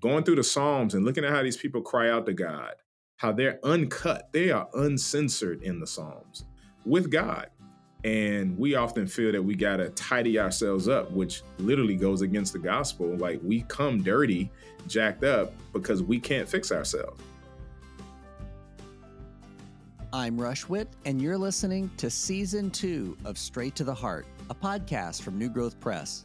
going through the Psalms and looking at how these people cry out to God, how they're uncut, they are uncensored in the Psalms with God. And we often feel that we got to tidy ourselves up, which literally goes against the gospel. Like we come dirty, jacked up because we can't fix ourselves. I'm Rush Witt, and you're listening to Season 2 of Straight to the Heart, a podcast from New Growth Press.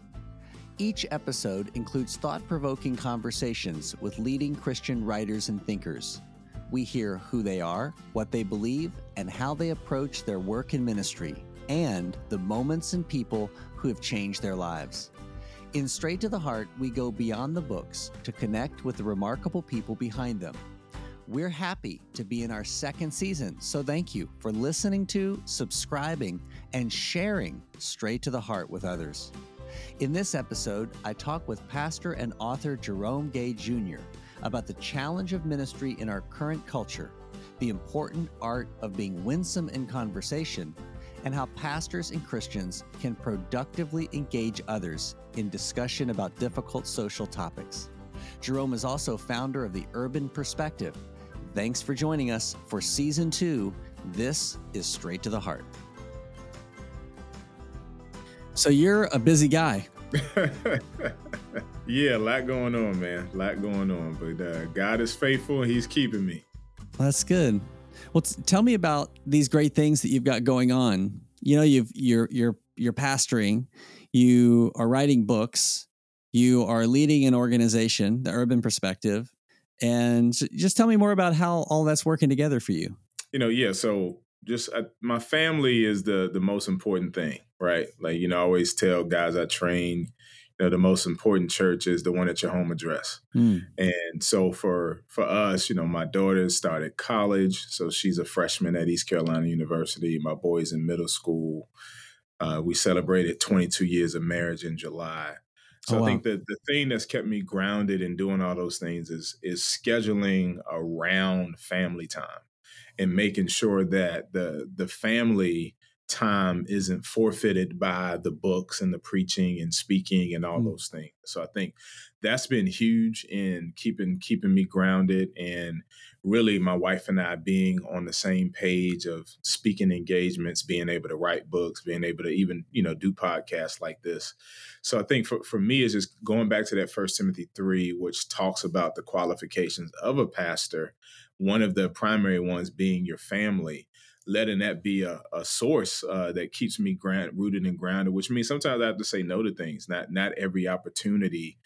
Each episode includes thought provoking conversations with leading Christian writers and thinkers. We hear who they are, what they believe, and how they approach their work and ministry, and the moments and people who have changed their lives. In Straight to the Heart, we go beyond the books to connect with the remarkable people behind them we're happy to be in our second season, so thank you for listening to, subscribing, and sharing straight to the heart with others. In this episode, I talk with pastor and author Jerome Gay Jr. about the challenge of ministry in our current culture, the important art of being winsome in conversation, and how pastors and Christians can productively engage others in discussion about difficult social topics. Jerome is also founder of the Urban Perspective Thanks for joining us for season two. This is Straight to the Heart. So you're a busy guy. yeah, a lot going on, man. A lot going on. But uh, God is faithful and He's keeping me. Well, that's good. Well, t- tell me about these great things that you've got going on. You know, you've you're you're you're pastoring, you are writing books, you are leading an organization, the Urban Perspective, and just tell me more about how all that's working together for you. You know, yeah. So just uh, my family is the the most important thing, right? Like you know, I always tell guys I train, you know, the most important church is the one at your home address. Mm. And so for for us, you know, my daughter started college, so she's a freshman at East Carolina University. My boy's in middle school. Uh, we celebrated 22 years of marriage in July. So oh, wow. I think that the thing that's kept me grounded in doing all those things is is scheduling around family time and making sure that the the family time isn't forfeited by the books and the preaching and speaking and all mm. those things. So I think that's been huge in keeping keeping me grounded and really my wife and I being on the same page of speaking engagements, being able to write books, being able to even, you know, do podcasts like this. So I think for, for me, is just going back to that first Timothy three, which talks about the qualifications of a pastor, one of the primary ones being your family letting that be a, a source uh, that keeps me ground, rooted and grounded, which means sometimes I have to say no to things. Not not every opportunity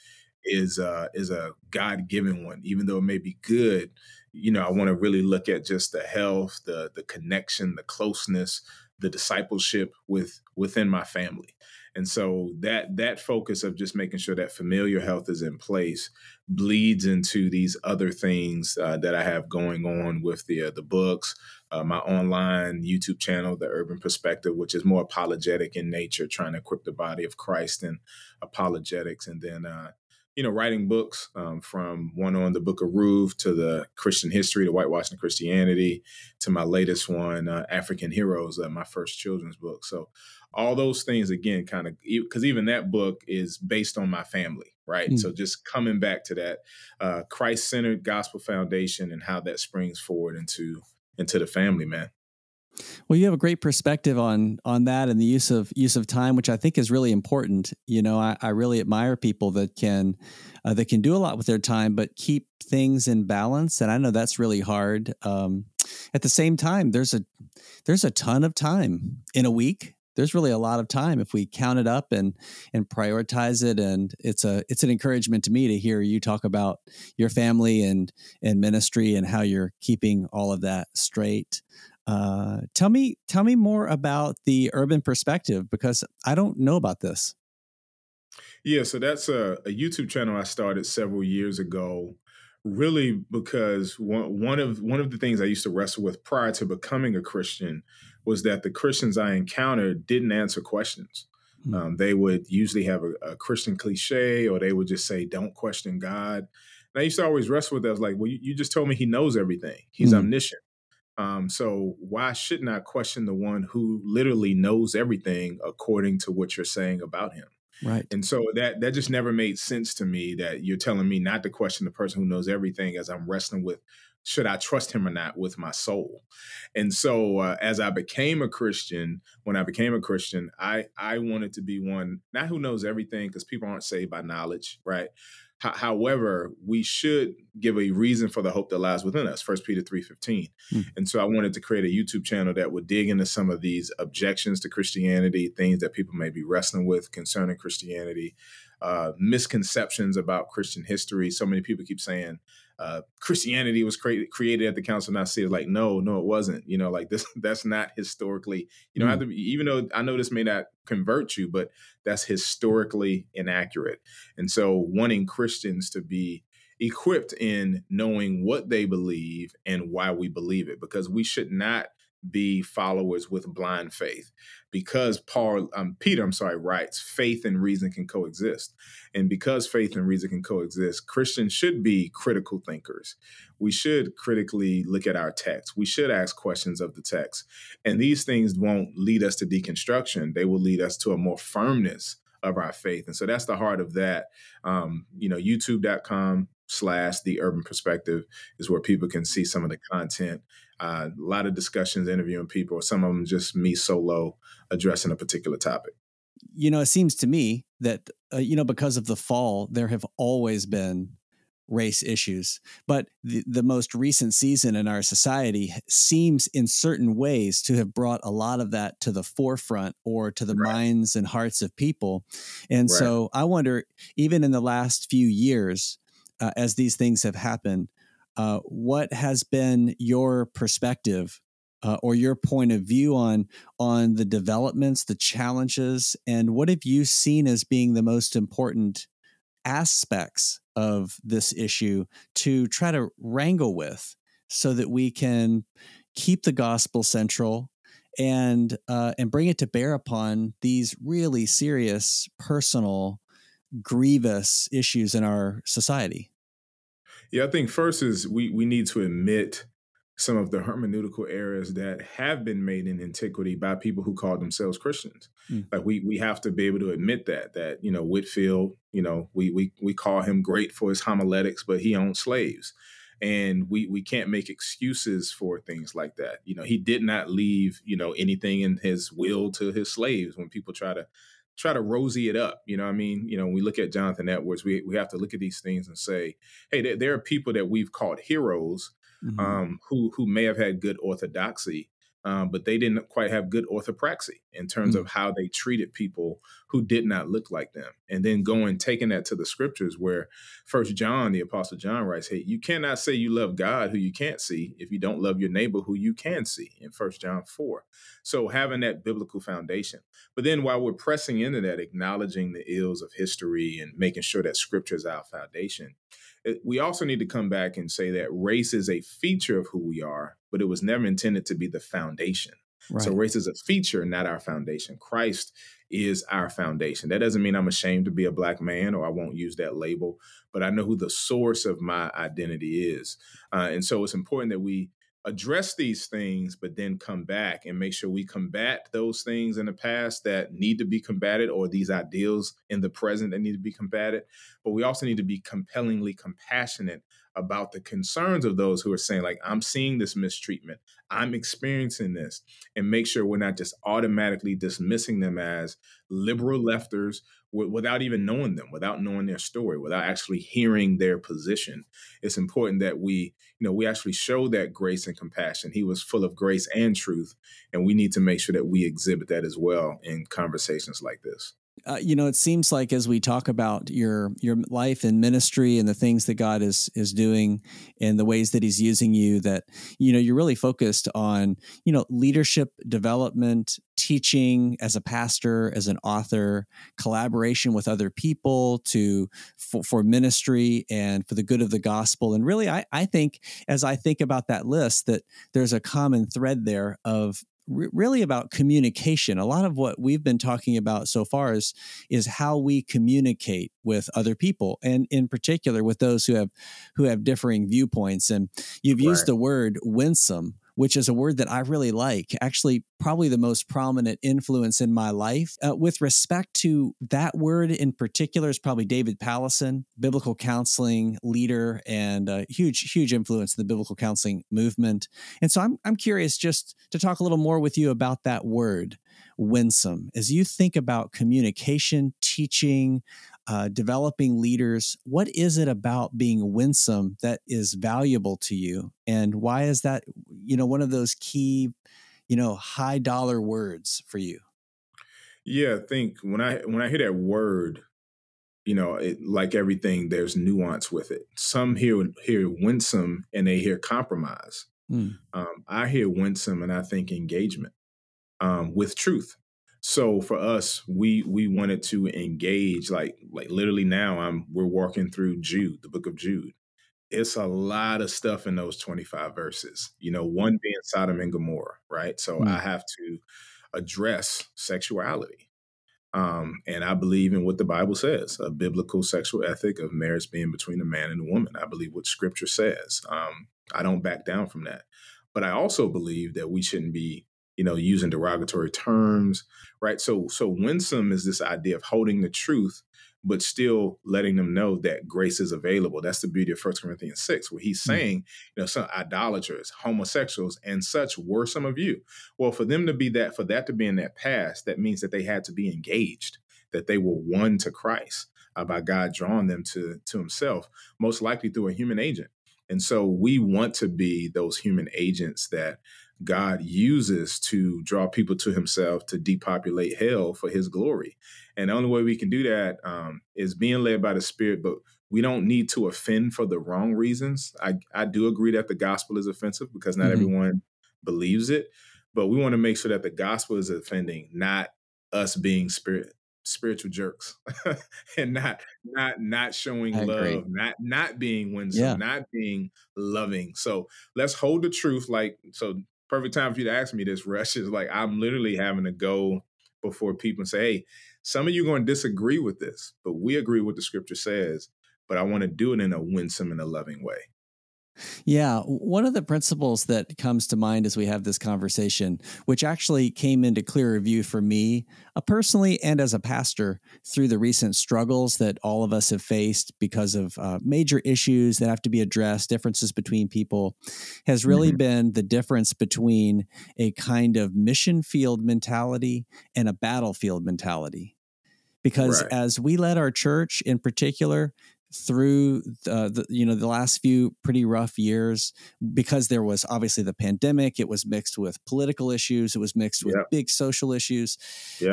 is uh, is a God given one, even though it may be good you know, I want to really look at just the health, the the connection, the closeness, the discipleship with within my family. And so that that focus of just making sure that familiar health is in place bleeds into these other things uh, that I have going on with the uh, the books, uh, my online YouTube channel, the Urban Perspective, which is more apologetic in nature, trying to equip the body of Christ in apologetics, and then uh, you know, writing books um, from one on the Book of Ruth to the Christian history, to whitewashing Christianity, to my latest one, uh, African Heroes, uh, my first children's book. So all those things again, kind of because even that book is based on my family, right? Mm. So just coming back to that uh, Christ-centered gospel foundation and how that springs forward into into the family, man. Well, you have a great perspective on on that and the use of use of time, which I think is really important. You know, I, I really admire people that can uh, that can do a lot with their time, but keep things in balance. And I know that's really hard. Um, at the same time, there's a there's a ton of time in a week. There's really a lot of time if we count it up and and prioritize it. And it's a it's an encouragement to me to hear you talk about your family and and ministry and how you're keeping all of that straight. Uh, tell me, tell me more about the urban perspective because I don't know about this. Yeah, so that's a, a YouTube channel I started several years ago, really because one, one of one of the things I used to wrestle with prior to becoming a Christian was that the Christians I encountered didn't answer questions. Mm-hmm. Um, they would usually have a, a, Christian cliche, or they would just say, "Don't question God." And I used to always wrestle with that. I was like, "Well, you, you just told me He knows everything. He's mm-hmm. omniscient. Um, so why shouldn't I question the one who literally knows everything according to what you're saying about him? Right. And so that that just never made sense to me that you're telling me not to question the person who knows everything as I'm wrestling with should I trust him or not with my soul? And so uh, as I became a Christian, when I became a Christian, I I wanted to be one not who knows everything because people aren't saved by knowledge, right? H- however, we should give a reason for the hope that lies within us. First Peter three fifteen, mm. and so I wanted to create a YouTube channel that would dig into some of these objections to Christianity, things that people may be wrestling with concerning Christianity, uh, misconceptions about Christian history. So many people keep saying uh, Christianity was created created at the Council of Nicaea. Like, no, no, it wasn't. You know, like this, that's not historically. You know, mm. even though I know this may not convert you, but that's historically inaccurate. And so, wanting Christians to be equipped in knowing what they believe and why we believe it, because we should not be followers with blind faith. Because paul um, peter i'm sorry writes faith and reason can coexist. And because faith and reason can coexist christians should be critical thinkers. We should critically look at our text. We should ask questions of the text. And these things won't lead us to deconstruction. They will lead us to a more firmness of our faith. And so that's the heart of that. Um, you know youtube.com slash the urban perspective is where people can see some of the content a lot of discussions interviewing people some of them just me solo addressing a particular topic you know it seems to me that uh, you know because of the fall there have always been race issues but the, the most recent season in our society seems in certain ways to have brought a lot of that to the forefront or to the right. minds and hearts of people and right. so i wonder even in the last few years uh, as these things have happened. Uh, what has been your perspective uh, or your point of view on on the developments, the challenges, and what have you seen as being the most important aspects of this issue to try to wrangle with, so that we can keep the gospel central and uh, and bring it to bear upon these really serious personal grievous issues in our society? Yeah, I think first is we we need to admit some of the hermeneutical errors that have been made in antiquity by people who call themselves Christians. Mm. Like we we have to be able to admit that that you know Whitefield, you know, we we we call him great for his homiletics, but he owned slaves. And we we can't make excuses for things like that. You know, he did not leave, you know, anything in his will to his slaves when people try to try to rosy it up. You know I mean? You know, when we look at Jonathan Edwards, we, we have to look at these things and say, hey, there, there are people that we've called heroes mm-hmm. um, who who may have had good orthodoxy, um, but they didn't quite have good orthopraxy in terms mm-hmm. of how they treated people who did not look like them. And then going taking that to the scriptures, where First John, the Apostle John writes, "Hey, you cannot say you love God who you can't see if you don't love your neighbor who you can see." In First John four, so having that biblical foundation. But then while we're pressing into that, acknowledging the ills of history and making sure that Scripture is our foundation we also need to come back and say that race is a feature of who we are, but it was never intended to be the foundation. Right. So race is a feature, not our foundation. Christ is our foundation. That doesn't mean I'm ashamed to be a black man or I won't use that label, but I know who the source of my identity is. Uh, and so it's important that we address these things, but then come back and make sure we combat those things in the past that need to be combated or these ideals in the present that need to be combated. But we also need to be compellingly compassionate about the concerns of those who are saying, like, I'm seeing this mistreatment, I'm experiencing this, and make sure we're not just automatically dismissing them as liberal lefters w- without even knowing them, without knowing their story, without actually hearing their position. It's important that we, you know, we actually show that grace and compassion. He was full of grace and truth, and we need to make sure that we exhibit that as well in conversations like this. Uh, you know, it seems like as we talk about your your life and ministry and the things that God is is doing and the ways that He's using you, that you know you're really focused on you know leadership development, teaching as a pastor, as an author, collaboration with other people to for, for ministry and for the good of the gospel. And really, I I think as I think about that list, that there's a common thread there of really about communication. A lot of what we've been talking about so far is is how we communicate with other people, and in particular with those who have who have differing viewpoints. And you've right. used the word winsome which is a word that I really like, actually, probably the most prominent influence in my life. Uh, with respect to that word in particular, is probably David Powlison, biblical counseling leader and a huge, huge influence in the biblical counseling movement. And so I'm, I'm curious just to talk a little more with you about that word, winsome. As you think about communication, teaching, uh, developing leaders. What is it about being winsome that is valuable to you, and why is that? You know, one of those key, you know, high dollar words for you. Yeah, I think when I when I hear that word, you know, it, like everything, there's nuance with it. Some hear hear winsome and they hear compromise. Mm. Um, I hear winsome and I think engagement um, with truth. So for us, we we wanted to engage like like literally now I'm we're walking through Jude, the book of Jude. It's a lot of stuff in those 25 verses. You know, one being Sodom and Gomorrah, right? So mm. I have to address sexuality. Um, and I believe in what the Bible says, a biblical sexual ethic of marriage being between a man and a woman. I believe what scripture says. Um, I don't back down from that. But I also believe that we shouldn't be you know, using derogatory terms, right? So, so winsome is this idea of holding the truth, but still letting them know that grace is available. That's the beauty of First Corinthians 6, where he's hmm. saying, you know, some idolaters, homosexuals, and such were some of you. Well, for them to be that, for that to be in that past, that means that they had to be engaged, that they were one to Christ uh, by God drawing them to, to himself, most likely through a human agent. And so we want to be those human agents that God uses to draw people to himself to depopulate hell for his glory. And the only way we can do that um, is being led by the Spirit, but we don't need to offend for the wrong reasons. I, I do agree that the gospel is offensive because not mm-hmm. everyone believes it, but we want to make sure that the gospel is offending, not us being spirit spiritual jerks and not not not showing I love agree. not not being winsome yeah. not being loving so let's hold the truth like so perfect time for you to ask me this, Rush. Is like I'm literally having to go before people and say, hey, some of you are going to disagree with this, but we agree with the scripture says, but I want to do it in a winsome and a loving way. Yeah, one of the principles that comes to mind as we have this conversation, which actually came into clearer view for me uh, personally and as a pastor through the recent struggles that all of us have faced because of uh, major issues that have to be addressed, differences between people, has really mm-hmm. been the difference between a kind of mission field mentality and a battlefield mentality because right. as we led our church in particular through the, the, you know the last few pretty rough years because there was obviously the pandemic it was mixed with political issues it was mixed with big social issues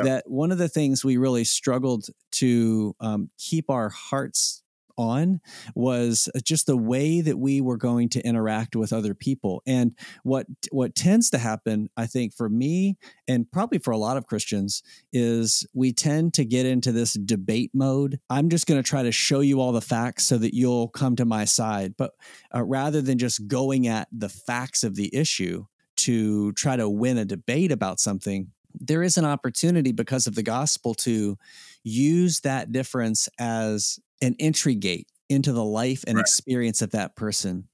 that one of the things we really struggled to um, keep our hearts on was just the way that we were going to interact with other people. And what what tends to happen, I think, for me and probably for a lot of Christians, is we tend to get into this debate mode. I'm just going to try to show you all the facts so that you'll come to my side. But uh, rather than just going at the facts of the issue to try to win a debate about something, there is an opportunity because of the gospel to use that difference as an entry gate into the life and right. experience of that person.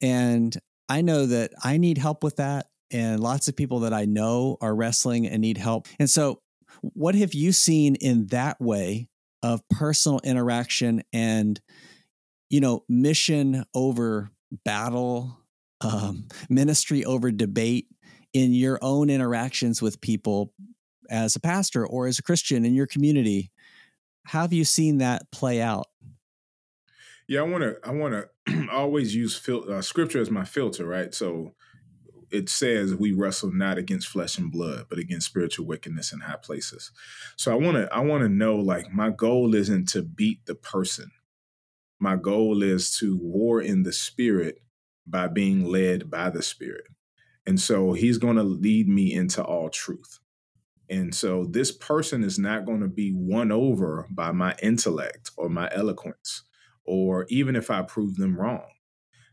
And I know that I need help with that. And lots of people that I know are wrestling and need help. And so, what have you seen in that way of personal interaction and, you know, mission over battle, um, ministry over debate in your own interactions with people as a pastor or as a Christian in your community? How have you seen that play out? Yeah, I want to. I want to always use fil- uh, scripture as my filter, right? So it says we wrestle not against flesh and blood, but against spiritual wickedness in high places. So I want to. I want to know, like, my goal isn't to beat the person. My goal is to war in the spirit by being led by the spirit. And so he's going to lead me into all truth. And so this person is not going to be won over by my intellect or my eloquence or even if I prove them wrong.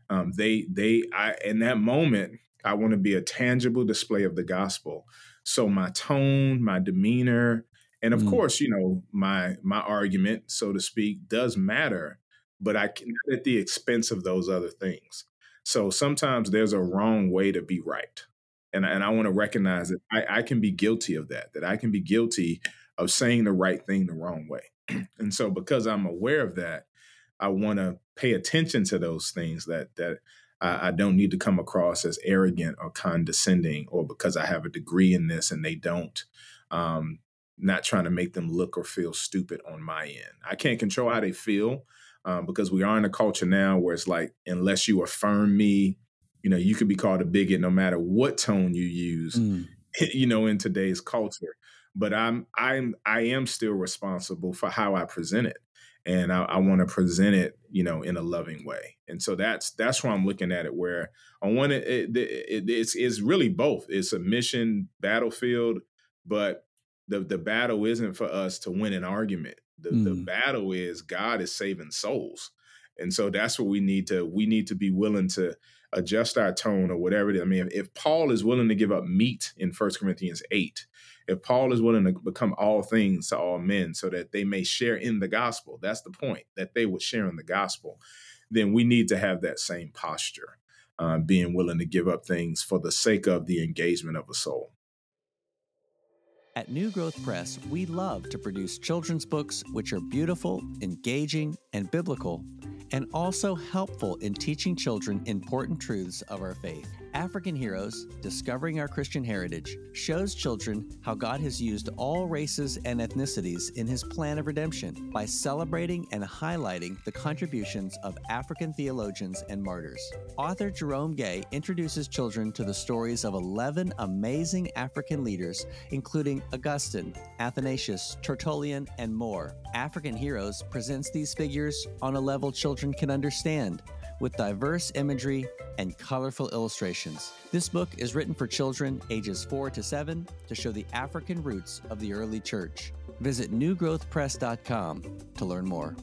Um, they they I in that moment I want to be a tangible display of the gospel. So my tone, my demeanor, and of mm. course, you know, my my argument, so to speak, does matter, but I can at the expense of those other things. So sometimes there's a wrong way to be right. And, and I want to recognize that I, I can be guilty of that, that I can be guilty of saying the right thing the wrong way. and so because I'm aware of that, I want to pay attention to those things that that I, I, don't need to come across as arrogant or condescending or because I have a degree in this and they don't. Um, not trying to make them look or feel stupid on my end. I can't control how they feel um, because we are in a culture now where it's like, unless you affirm me, you know, you could be called a bigot no matter what tone you use, mm. you know, in today's culture. But I'm I'm I am still responsible for how I present it and I, I want to present it, you know, in a loving way. And so that's that's why I'm looking at it. Where I want it, it, it it's it's really both. It's a mission battlefield, but the the battle isn't for us to win an argument. The mm. the battle is God is saving souls, and so that's what we need to we need to be willing to adjust our tone or whatever it is. I mean, if, Paul is willing to give up meat in First Corinthians eight, if Paul is willing to become all things to all men so that they may share in the gospel, that's the point, that they would share in the gospel, then we need to have that same posture, um, being willing to give up things for the sake of the engagement of a soul. At New Growth Press, we love to produce children's books which are beautiful, engaging, and biblical, and also helpful in teaching children important truths of our faith. African Heroes Discovering Our Christian Heritage shows children how God has used all races and ethnicities in his plan of redemption by celebrating and highlighting the contributions of African theologians and martyrs. Author Jerome Gay introduces children to the stories of 11 amazing African leaders, including Augustine, Athanasius, Tertullian, and more. African Heroes presents these figures on a level children can understand with diverse imagery and colorful illustrations. This book is written for children ages 4 to 7 to show the African roots of the early church. Visit newgrowthpress.com to learn more.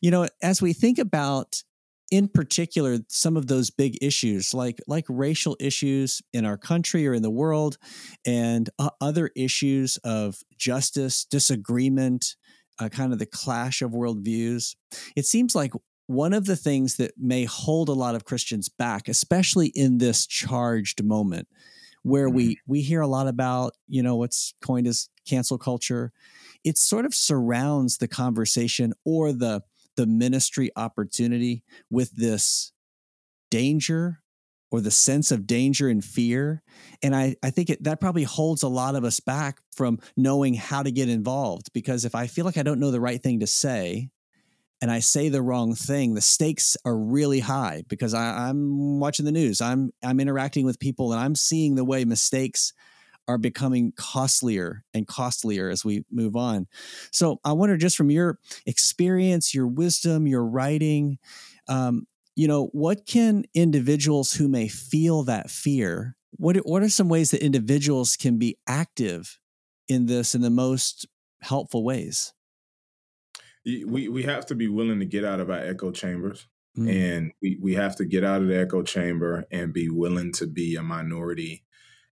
You know, as we think about in particular some of those big issues like like racial issues in our country or in the world and uh, other issues of justice disagreement uh, kind of the clash of worldviews. It seems like one of the things that may hold a lot of Christians back, especially in this charged moment, where mm-hmm. we we hear a lot about you know what's coined as cancel culture, it sort of surrounds the conversation or the the ministry opportunity with this danger or the sense of danger and fear. And I, I think it, that probably holds a lot of us back from knowing how to get involved. Because if I feel like I don't know the right thing to say, and I say the wrong thing, the stakes are really high because I, am watching the news. I'm I'm interacting with people and I'm seeing the way mistakes are becoming costlier and costlier as we move on. So I wonder, just from your experience, your wisdom, your writing, um, you know, what can individuals who may feel that fear, what, what are some ways that individuals can be active in this in the most helpful ways? We, we have to be willing to get out of our echo chambers. Mm. And we, we have to get out of the echo chamber and be willing to be a minority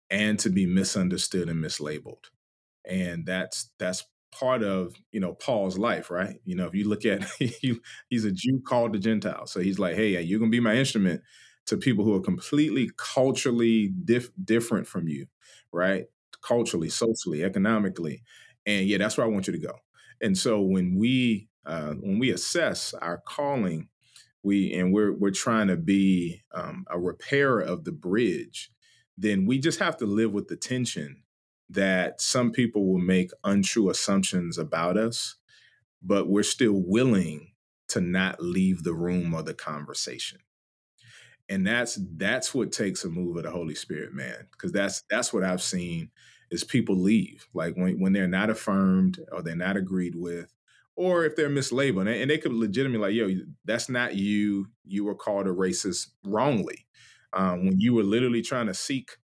and to be misunderstood and mislabeled. And that's that's part of you know Paul's life, right? You know, if you look at he, he's a Jew called to Gentiles, so he's like, hey, you're gonna be my instrument to people who are completely culturally dif- different from you, right? Culturally, socially, economically, and yeah, that's where I want you to go. And so when we uh, when we assess our calling, we and we're we're trying to be um, a repairer of the bridge, then we just have to live with the tension that some people will make untrue assumptions about us, but we're still willing to not leave the room or the conversation. And that's that's what takes a move of the Holy Spirit, man. Because that's that's what I've seen is people leave. Like when, when they're not affirmed or they're not agreed with, or if they're mislabeled. And they, and they could legitimately like, yo, that's not you. You were called a racist wrongly. Um, when you were literally trying to seek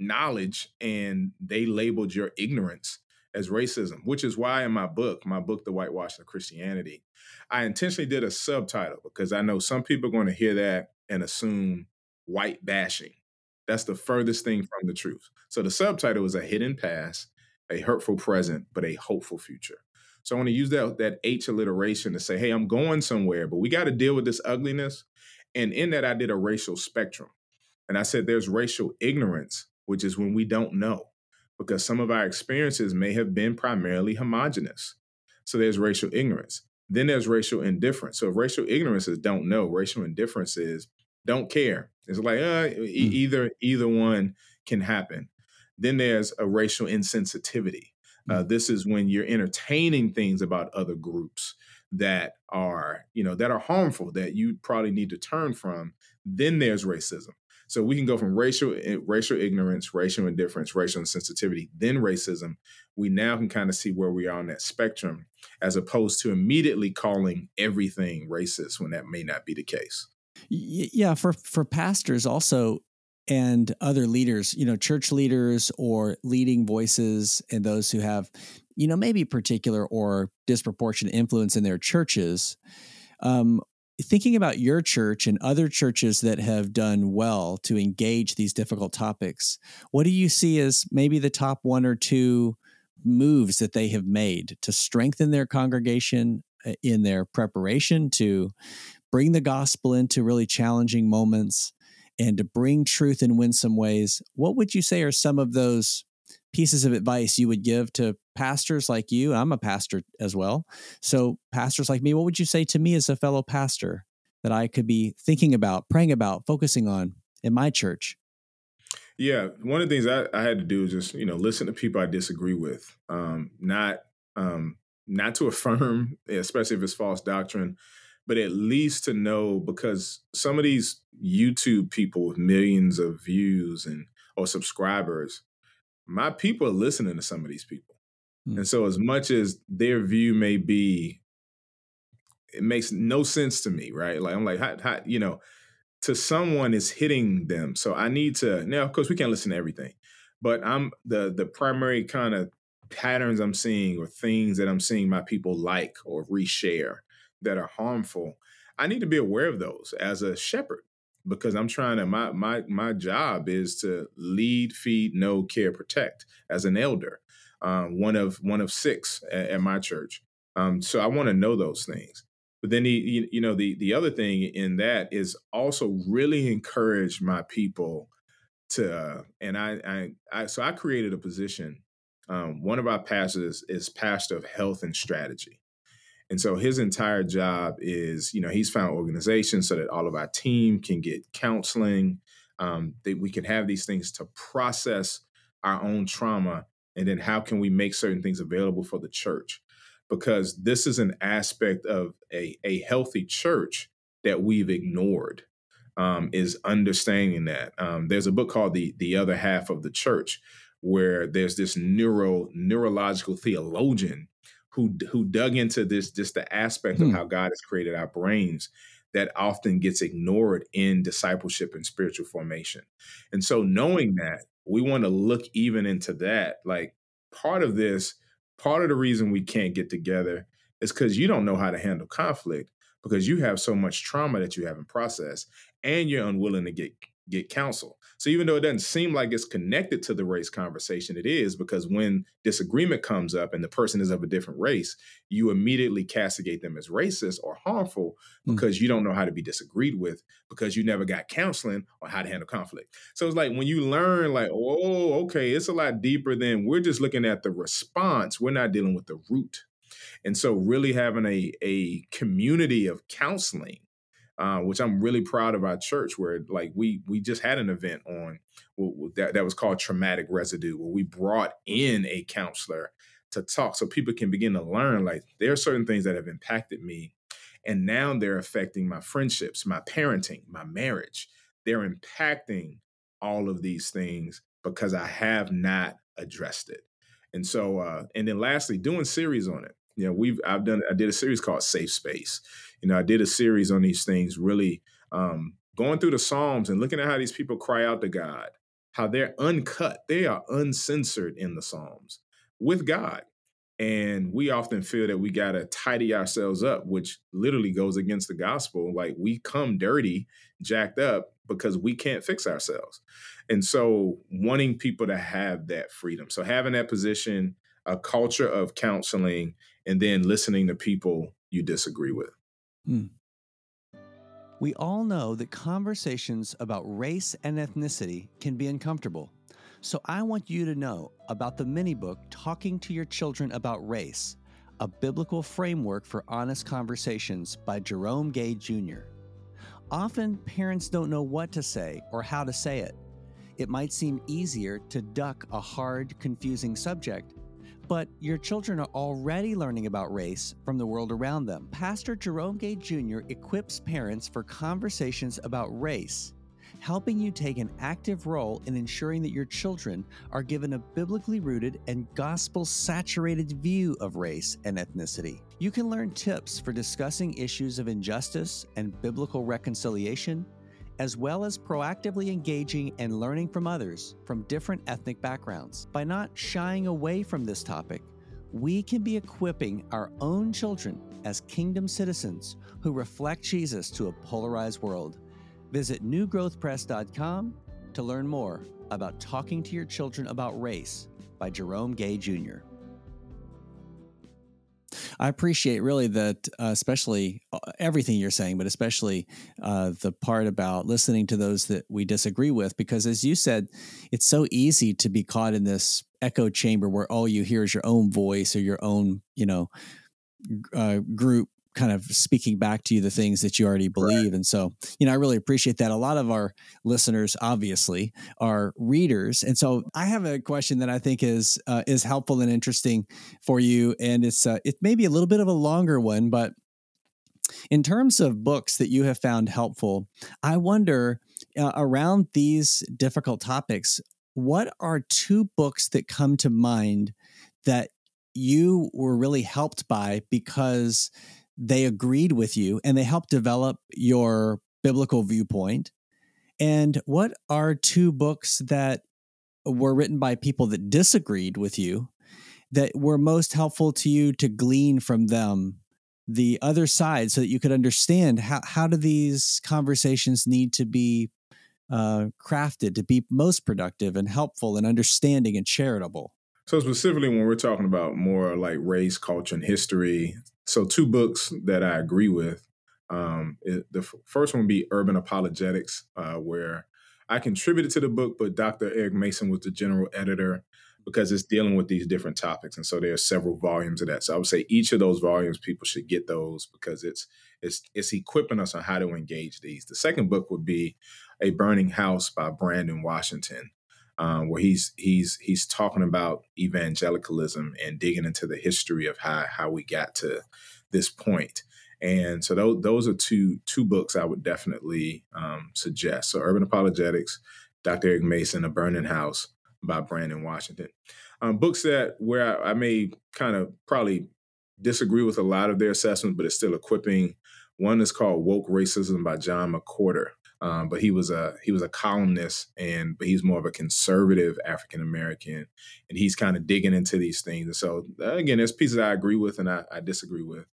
knowledge and they labeled your ignorance as racism, which is why in my book, my book, The Whitewashing of Christianity, I intentionally did a subtitle because I know some people are going to hear that and assume white bashing. That's the furthest thing from the truth. So the subtitle is A Hidden Past, a Hurtful Present, but a Hopeful Future. So I want to use that that H alliteration to say, hey, I'm going somewhere, but we got to deal with this ugliness. And in that, I did a racial spectrum. And I said there's racial ignorance, which is when we don't know, because some of our experiences may have been primarily homogenous. So there's racial ignorance. Then there's racial indifference. So if racial ignorance is don't know, racial indifference is don't care. It's like uh, e- mm. either either one can happen. Then there's a racial insensitivity. Uh, mm. this is when you're entertaining things about other groups that are, you know, that are harmful that you probably need to turn from. Then there's racism. So we can go from racial eh, racial ignorance, racial indifference, racial insensitivity, then racism. We now can kind of see where we are on that spectrum, as opposed to immediately calling everything racist when that may not be the case. Yeah, for for pastors also and other leaders, you know, church leaders or leading voices and those who have, you know, maybe particular or disproportionate influence in their churches. Um, thinking about your church and other churches that have done well to engage these difficult topics, what do you see as maybe the top one or two moves that they have made to strengthen their congregation uh, in their preparation to bring the gospel into really challenging moments and to bring truth in winsome ways, what would you say are some of those pieces of advice you would give to pastors like you? I'm a pastor as well. So, pastors like me, what would you say to me as a fellow pastor that I could be thinking about, praying about, focusing on in my church? Yeah, one of the things I, I had to do is just you know listen to people I disagree with, um, not um, not to affirm, especially if it's false doctrine, but at least to know because some of these YouTube people with millions of views and or subscribers, my people are listening to some of these people. Mm. And so as much as their view may be it makes no sense to me, right? Like I'm like, how, how, you know, to someone is hitting them. So I need to now, of course, we can't listen to everything, but I'm the the primary kind of patterns I'm seeing or things that I'm seeing my people like or reshare that are harmful, I need to be aware of those as a shepherd because I'm trying to my my my job is to lead, feed, know, care, protect as an elder, um, one of one of six at, at my church. Um, so I want to know those things. But then the you, you know the the other thing in that is also really encourage my people to uh, and I, I I so I created a position. Um, one of our pastors is pastor of health and strategy. And so his entire job is, you know, he's found organizations so that all of our team can get counseling, um, that we can have these things to process our own trauma, and then how can we make certain things available for the church? Because this is an aspect of a, a healthy church that we've ignored. Um, is understanding that um, there's a book called the the other half of the church where there's this neuro neurological theologian who who dug into this just the aspect hmm. of how God has created our brains that often gets ignored in discipleship and spiritual formation. And so knowing that, we want to look even into that. Like part of this, part of the reason we can't get together is because you don't know how to handle conflict because you have so much trauma that you haven't processed and you're unwilling to get get counsel. So even though it doesn't seem like it's connected to the race conversation, it is because when disagreement comes up and the person is of a different race, you immediately castigate them as racist or harmful hmm. because mm. you don't know how to be disagreed with because you never got counseling on how to handle conflict. So it's like when you learn, like, oh, okay, it's a lot deeper than we're just looking at the response. We're not dealing with the root. And so really having a, a community of counseling uh, which I'm really proud of our church, where like we we just had an event on that that was called traumatic residue, where we brought in a counselor to talk, so people can begin to learn. Like there are certain things that have impacted me, and now they're affecting my friendships, my parenting, my marriage. They're impacting all of these things because I have not addressed it. And so, uh, and then lastly, doing series on it. You know, we've I've done I did a series called Safe Space you know, I did a series on these things, really um, going through the Psalms and looking at how these people cry out to God, how they're uncut, they are uncensored in the Psalms with God. And we often feel that we got to tidy ourselves up, which literally goes against the gospel. Like we come dirty, jacked up because we can't fix ourselves. And so, wanting people to have that freedom. So, having that position, a culture of counseling, and then listening to people you disagree with. Hmm. We all know that conversations about race and ethnicity can be uncomfortable. So I want you to know about the mini book Talking to Your Children About Race, a biblical framework for honest conversations by Jerome Gay Jr. Often parents don't know what to say or how to say it. It might seem easier to duck a hard, confusing subject but your children are already learning about race from the world around them. Pastor Jerome Gay Jr. equips parents for conversations about race, helping you take an active role in ensuring that your children are given a biblically rooted and gospel saturated view of race and ethnicity. You can learn tips for discussing issues of injustice and biblical reconciliation as well as proactively engaging and learning from others from different ethnic backgrounds. By not shying away from this topic, we can be equipping our own children as kingdom citizens who reflect Jesus to a polarized world. Visit newgrowthpress.com to learn more about talking to your children about race by Jerome Gay Jr. I appreciate really that, uh, especially uh, everything you're saying, but especially uh, the part about listening to those that we disagree with, because as you said, it's so easy to be caught in this echo chamber where all you hear is your own voice or your own, you know, uh, group kind of speaking back to you the things that you already believe. Right. And so, you know, I really appreciate that. A lot of our listeners, obviously, are readers, and so I have a question that I think is uh, is helpful and interesting for you, and it's uh, it may be a little bit of a longer one, but in terms of books that you have found helpful, I wonder uh, around these difficult topics, what are two books that come to mind that you were really helped by because they agreed with you and they helped develop your biblical viewpoint. And what are two books that were written by people that disagreed with you that were most helpful to you to glean from them the other side so that you could understand how, how do these conversations need to be uh, crafted to be most productive and helpful and understanding and charitable so specifically when we're talking about more like race culture and history so two books that I agree with. Um, it, the f- first one would be Urban Apologetics, uh, where I contributed to the book, but Dr. Eric Mason was the general editor because it's dealing with these different topics, and so there are several volumes of that. So I would say each of those volumes, people should get those because it's it's it's equipping us on how to engage these. The second book would be A Burning House by Brandon Washington. Um, where he's he's he's talking about evangelicalism and digging into the history of how how we got to this point. And so those those are two two books I would definitely um, suggest. So Urban Apologetics, Dr. Eric Mason, A Burning House by Brandon Washington. Um, books that where I, I may kind of probably disagree with a lot of their assessments, but it's still equipping. One is called Woke Racism by John McWhorter. Um, but he was a he was a columnist, and but he's more of a conservative African American, and he's kind of digging into these things. And so again, there's pieces I agree with and I, I disagree with.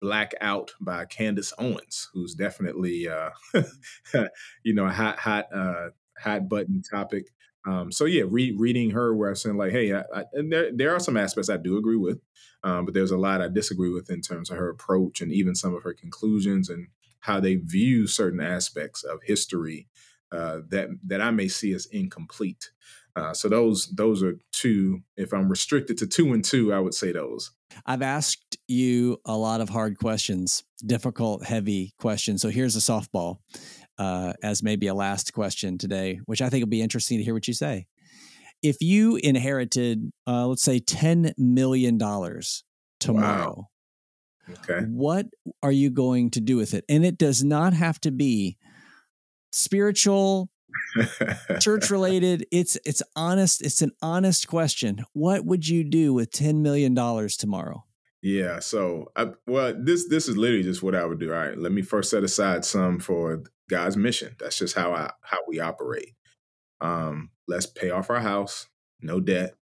Black Out by Candace Owens, who's definitely uh, you know a hot hot uh, hot button topic. Um, so yeah, re- reading her where I'm saying like, hey, I, I, and there there are some aspects I do agree with, um, but there's a lot I disagree with in terms of her approach and even some of her conclusions and how they view certain aspects of history uh, that that I may see as incomplete. Uh, so those those are two. If I'm restricted to two and two, I would say those. I've asked you a lot of hard questions, difficult, heavy questions. So here's a softball uh, as maybe a last question today, which I think will be interesting to hear what you say. If you inherited, uh, let's say, ten million dollars tomorrow, wow. Okay. What are you going to do with it? And it does not have to be spiritual, church related. It's it's honest. It's an honest question. What would you do with ten million dollars tomorrow? Yeah. So, I, well, this this is literally just what I would do. All right. Let me first set aside some for God's mission. That's just how I how we operate. Um, let's pay off our house, no debt.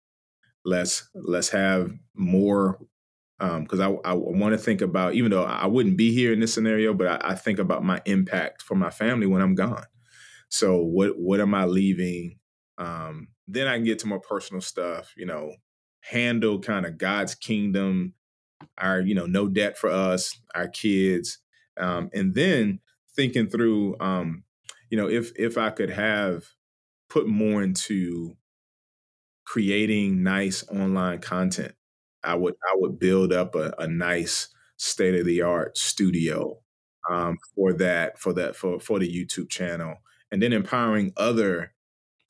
Let's let's have more because um, I, I want to think about, even though I wouldn't be here in this scenario, but I, I, think about my impact for my family when I'm gone. So what what am I leaving? Um, then I can get to more personal stuff. You know, handle kind of God's kingdom our you know no debt for us, our kids, um, and then thinking through, um, you know, if if I could have put more into creating nice online content, I would I would build up a, a nice state of the art studio um, for that for that for for the YouTube channel, and then empowering other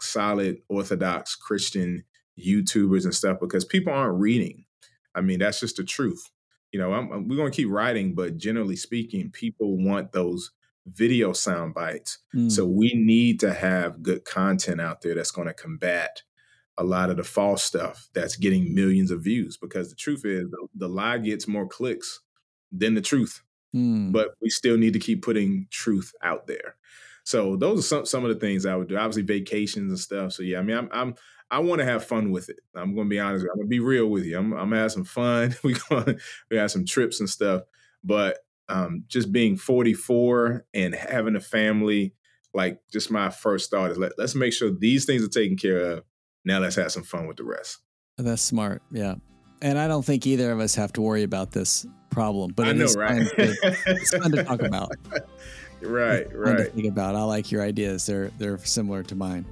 solid Orthodox Christian YouTubers and stuff because people aren't reading. I mean, that's just the truth. You know, I'm, I'm, we're going to keep writing, but generally speaking, people want those video sound bites. Mm. So we need to have good content out there that's going to combat a lot of the false stuff that's getting millions of views because the truth is the, the lie gets more clicks than the truth. Mm. But we still need to keep putting truth out there. So those are some some of the things I would do. Obviously vacations and stuff. So yeah, I mean I'm I'm I want to have fun with it. I'm going to be honest. I'm going to be real with you. I'm, I'm gonna have some fun. we going we have some trips and stuff. But um, just being 44 and having a family, like just my first thought is let, let's make sure these things are taken care of. Now let's have some fun with the rest. That's smart. Yeah. And I don't think either of us have to worry about this problem, but I know, right? Fun to, it's fun to talk about. Right, right. To think about. I like your ideas. They're they're similar to mine.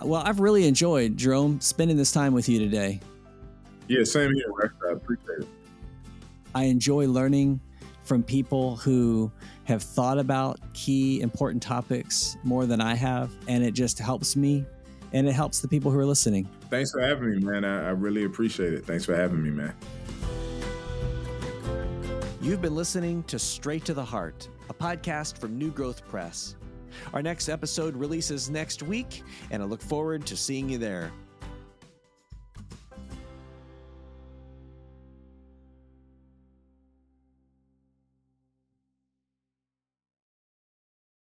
Well, I've really enjoyed Jerome spending this time with you today. Yeah, same here, Rush. I appreciate it. I enjoy learning from people who have thought about key important topics more than I have, and it just helps me and it helps the people who are listening. Thanks for having me, man. I, I really appreciate it. Thanks for having me, man. You've been listening to Straight to the Heart, a podcast from New Growth Press. Our next episode releases next week, and I look forward to seeing you there.